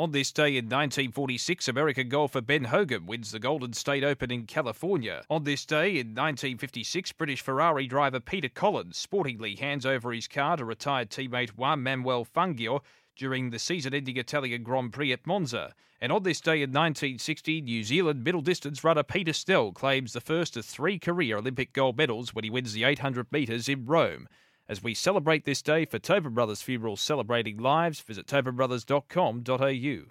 On this day in 1946, American golfer Ben Hogan wins the Golden State Open in California. On this day in 1956, British Ferrari driver Peter Collins sportingly hands over his car to retired teammate Juan Manuel Fangio during the season ending Italian Grand Prix at Monza. And on this day in 1960, New Zealand middle distance runner Peter Snell claims the first of three career Olympic gold medals when he wins the 800 metres in Rome. As we celebrate this day for Tobin Brothers Funerals Celebrating Lives, visit tobinbrothers.com.au.